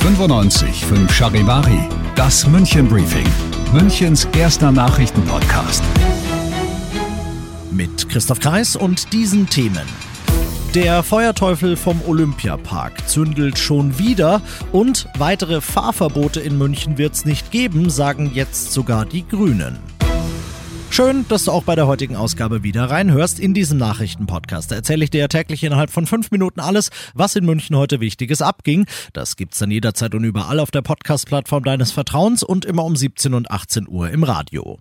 95 Charivari, das München Briefing, Münchens erster Nachrichtenpodcast. Mit Christoph Kreis und diesen Themen. Der Feuerteufel vom Olympiapark zündelt schon wieder und weitere Fahrverbote in München wird's nicht geben, sagen jetzt sogar die Grünen. Schön, dass du auch bei der heutigen Ausgabe wieder reinhörst in diesem Nachrichtenpodcast. Da erzähle ich dir ja täglich innerhalb von fünf Minuten alles, was in München heute Wichtiges abging. Das gibt's dann jederzeit und überall auf der Podcast-Plattform deines Vertrauens und immer um 17 und 18 Uhr im Radio.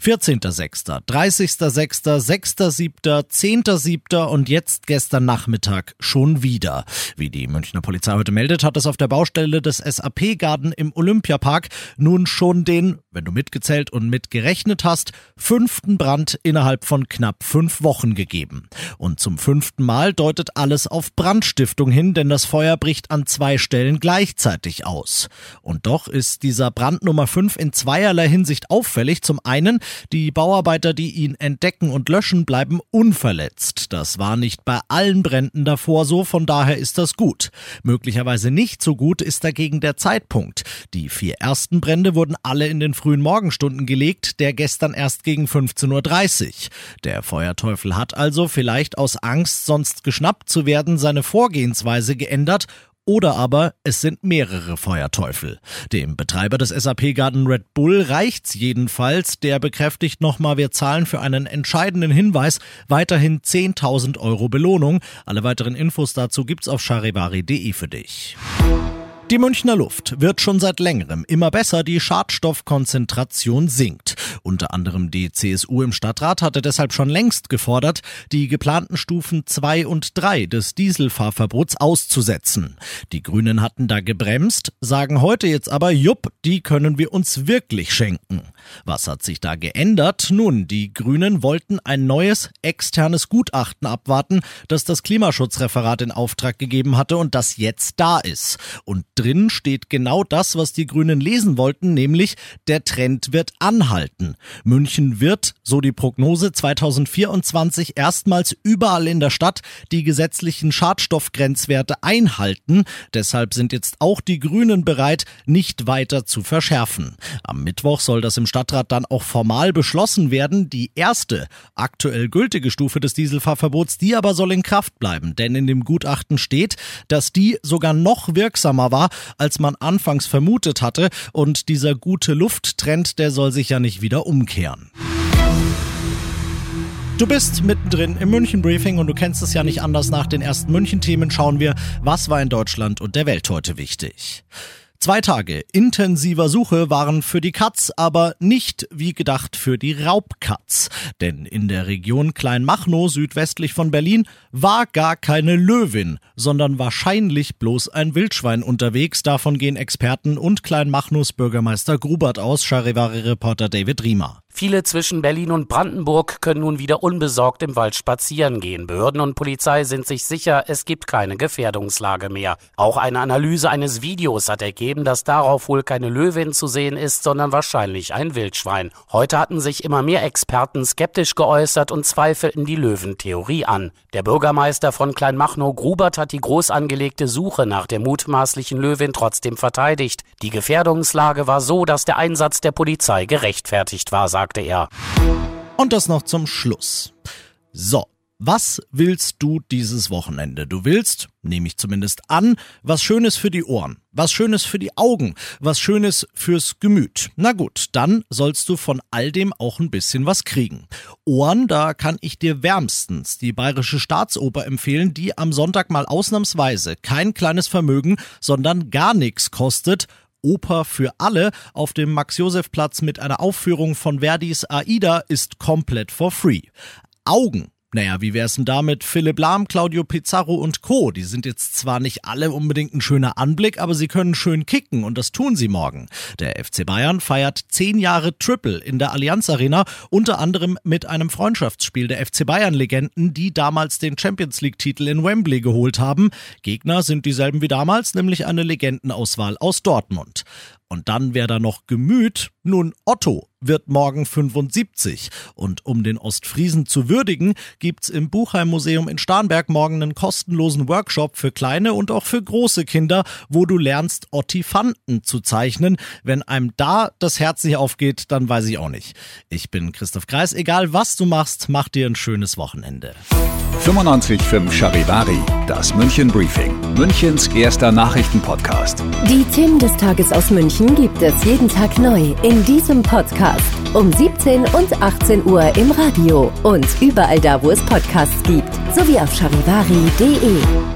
14.06., 30.06., 6.07., 10.07. und jetzt gestern Nachmittag schon wieder. Wie die Münchner Polizei heute meldet, hat es auf der Baustelle des SAP-Garden im Olympiapark nun schon den, wenn du mitgezählt und mitgerechnet hast, fünften Brand innerhalb von knapp fünf Wochen gegeben. Und zum fünften Mal deutet alles auf Brandstiftung hin, denn das Feuer bricht an zwei Stellen gleichzeitig aus. Und doch ist dieser Brand Nummer fünf in zweierlei Hinsicht auffällig. Zum einen, die Bauarbeiter, die ihn entdecken und löschen, bleiben unverletzt. Das war nicht bei allen Bränden davor so, von daher ist das gut. Möglicherweise nicht so gut ist dagegen der Zeitpunkt. Die vier ersten Brände wurden alle in den frühen Morgenstunden gelegt, der gestern erst gegen 15.30 Uhr. Der Feuerteufel hat also vielleicht aus Angst, sonst geschnappt zu werden, seine Vorgehensweise geändert oder aber es sind mehrere Feuerteufel. Dem Betreiber des SAP-Garten Red Bull reicht's jedenfalls. Der bekräftigt nochmal, wir zahlen für einen entscheidenden Hinweis weiterhin 10.000 Euro Belohnung. Alle weiteren Infos dazu gibt's auf charivari.de für dich. Die Münchner Luft wird schon seit längerem immer besser, die Schadstoffkonzentration sinkt. Unter anderem die CSU im Stadtrat hatte deshalb schon längst gefordert, die geplanten Stufen 2 und 3 des Dieselfahrverbots auszusetzen. Die Grünen hatten da gebremst, sagen heute jetzt aber, jupp, die können wir uns wirklich schenken. Was hat sich da geändert? Nun, die Grünen wollten ein neues externes Gutachten abwarten, das das Klimaschutzreferat in Auftrag gegeben hatte und das jetzt da ist. Und drin steht genau das, was die Grünen lesen wollten, nämlich der Trend wird anhalten. München wird, so die Prognose, 2024 erstmals überall in der Stadt die gesetzlichen Schadstoffgrenzwerte einhalten. Deshalb sind jetzt auch die Grünen bereit, nicht weiter zu verschärfen. Am Mittwoch soll das im Stadtrat dann auch formal beschlossen werden. Die erste aktuell gültige Stufe des Dieselfahrverbots, die aber soll in Kraft bleiben, denn in dem Gutachten steht, dass die sogar noch wirksamer war als man anfangs vermutet hatte. Und dieser gute Lufttrend, der soll sich ja nicht wieder umkehren. Du bist mittendrin im München Briefing und du kennst es ja nicht anders. Nach den ersten München Themen schauen wir, was war in Deutschland und der Welt heute wichtig. Zwei Tage intensiver Suche waren für die Katz, aber nicht wie gedacht für die Raubkatz. Denn in der Region Kleinmachnow südwestlich von Berlin war gar keine Löwin, sondern wahrscheinlich bloß ein Wildschwein unterwegs. Davon gehen Experten und Kleinmachnows Bürgermeister Grubert aus, Charivari-Reporter David Riemer. Viele zwischen Berlin und Brandenburg können nun wieder unbesorgt im Wald spazieren gehen. Behörden und Polizei sind sich sicher, es gibt keine Gefährdungslage mehr. Auch eine Analyse eines Videos hat ergeben, dass darauf wohl keine Löwin zu sehen ist, sondern wahrscheinlich ein Wildschwein. Heute hatten sich immer mehr Experten skeptisch geäußert und zweifelten die Löwentheorie an. Der Bürgermeister von Kleinmachnow Grubert hat die groß angelegte Suche nach der mutmaßlichen Löwin trotzdem verteidigt. Die Gefährdungslage war so, dass der Einsatz der Polizei gerechtfertigt war, sagt sagte er. Und das noch zum Schluss. So, was willst du dieses Wochenende? Du willst, nehme ich zumindest an, was Schönes für die Ohren, was Schönes für die Augen, was Schönes fürs Gemüt. Na gut, dann sollst du von all dem auch ein bisschen was kriegen. Ohren, da kann ich dir wärmstens die Bayerische Staatsoper empfehlen, die am Sonntag mal ausnahmsweise kein kleines Vermögen, sondern gar nichts kostet Oper für alle auf dem Max-Josef-Platz mit einer Aufführung von Verdis Aida ist komplett for free. Augen naja, wie wär's denn damit? Philipp Lahm, Claudio Pizarro und Co. Die sind jetzt zwar nicht alle unbedingt ein schöner Anblick, aber sie können schön kicken und das tun sie morgen. Der FC Bayern feiert zehn Jahre Triple in der Allianz Arena, unter anderem mit einem Freundschaftsspiel der FC Bayern-Legenden, die damals den Champions League-Titel in Wembley geholt haben. Gegner sind dieselben wie damals, nämlich eine Legendenauswahl aus Dortmund. Und dann wäre da noch Gemüt. Nun, Otto wird morgen 75. Und um den Ostfriesen zu würdigen, gibt's im Buchheim-Museum in Starnberg morgen einen kostenlosen Workshop für kleine und auch für große Kinder, wo du lernst, Ottifanten zu zeichnen. Wenn einem da das Herz nicht aufgeht, dann weiß ich auch nicht. Ich bin Christoph Kreis. Egal was du machst, mach dir ein schönes Wochenende. 95.5 Charivari, das München Briefing, Münchens erster Nachrichtenpodcast. Die Themen des Tages aus München gibt es jeden Tag neu in diesem Podcast. Um 17 und 18 Uhr im Radio und überall da, wo es Podcasts gibt, sowie auf charivari.de.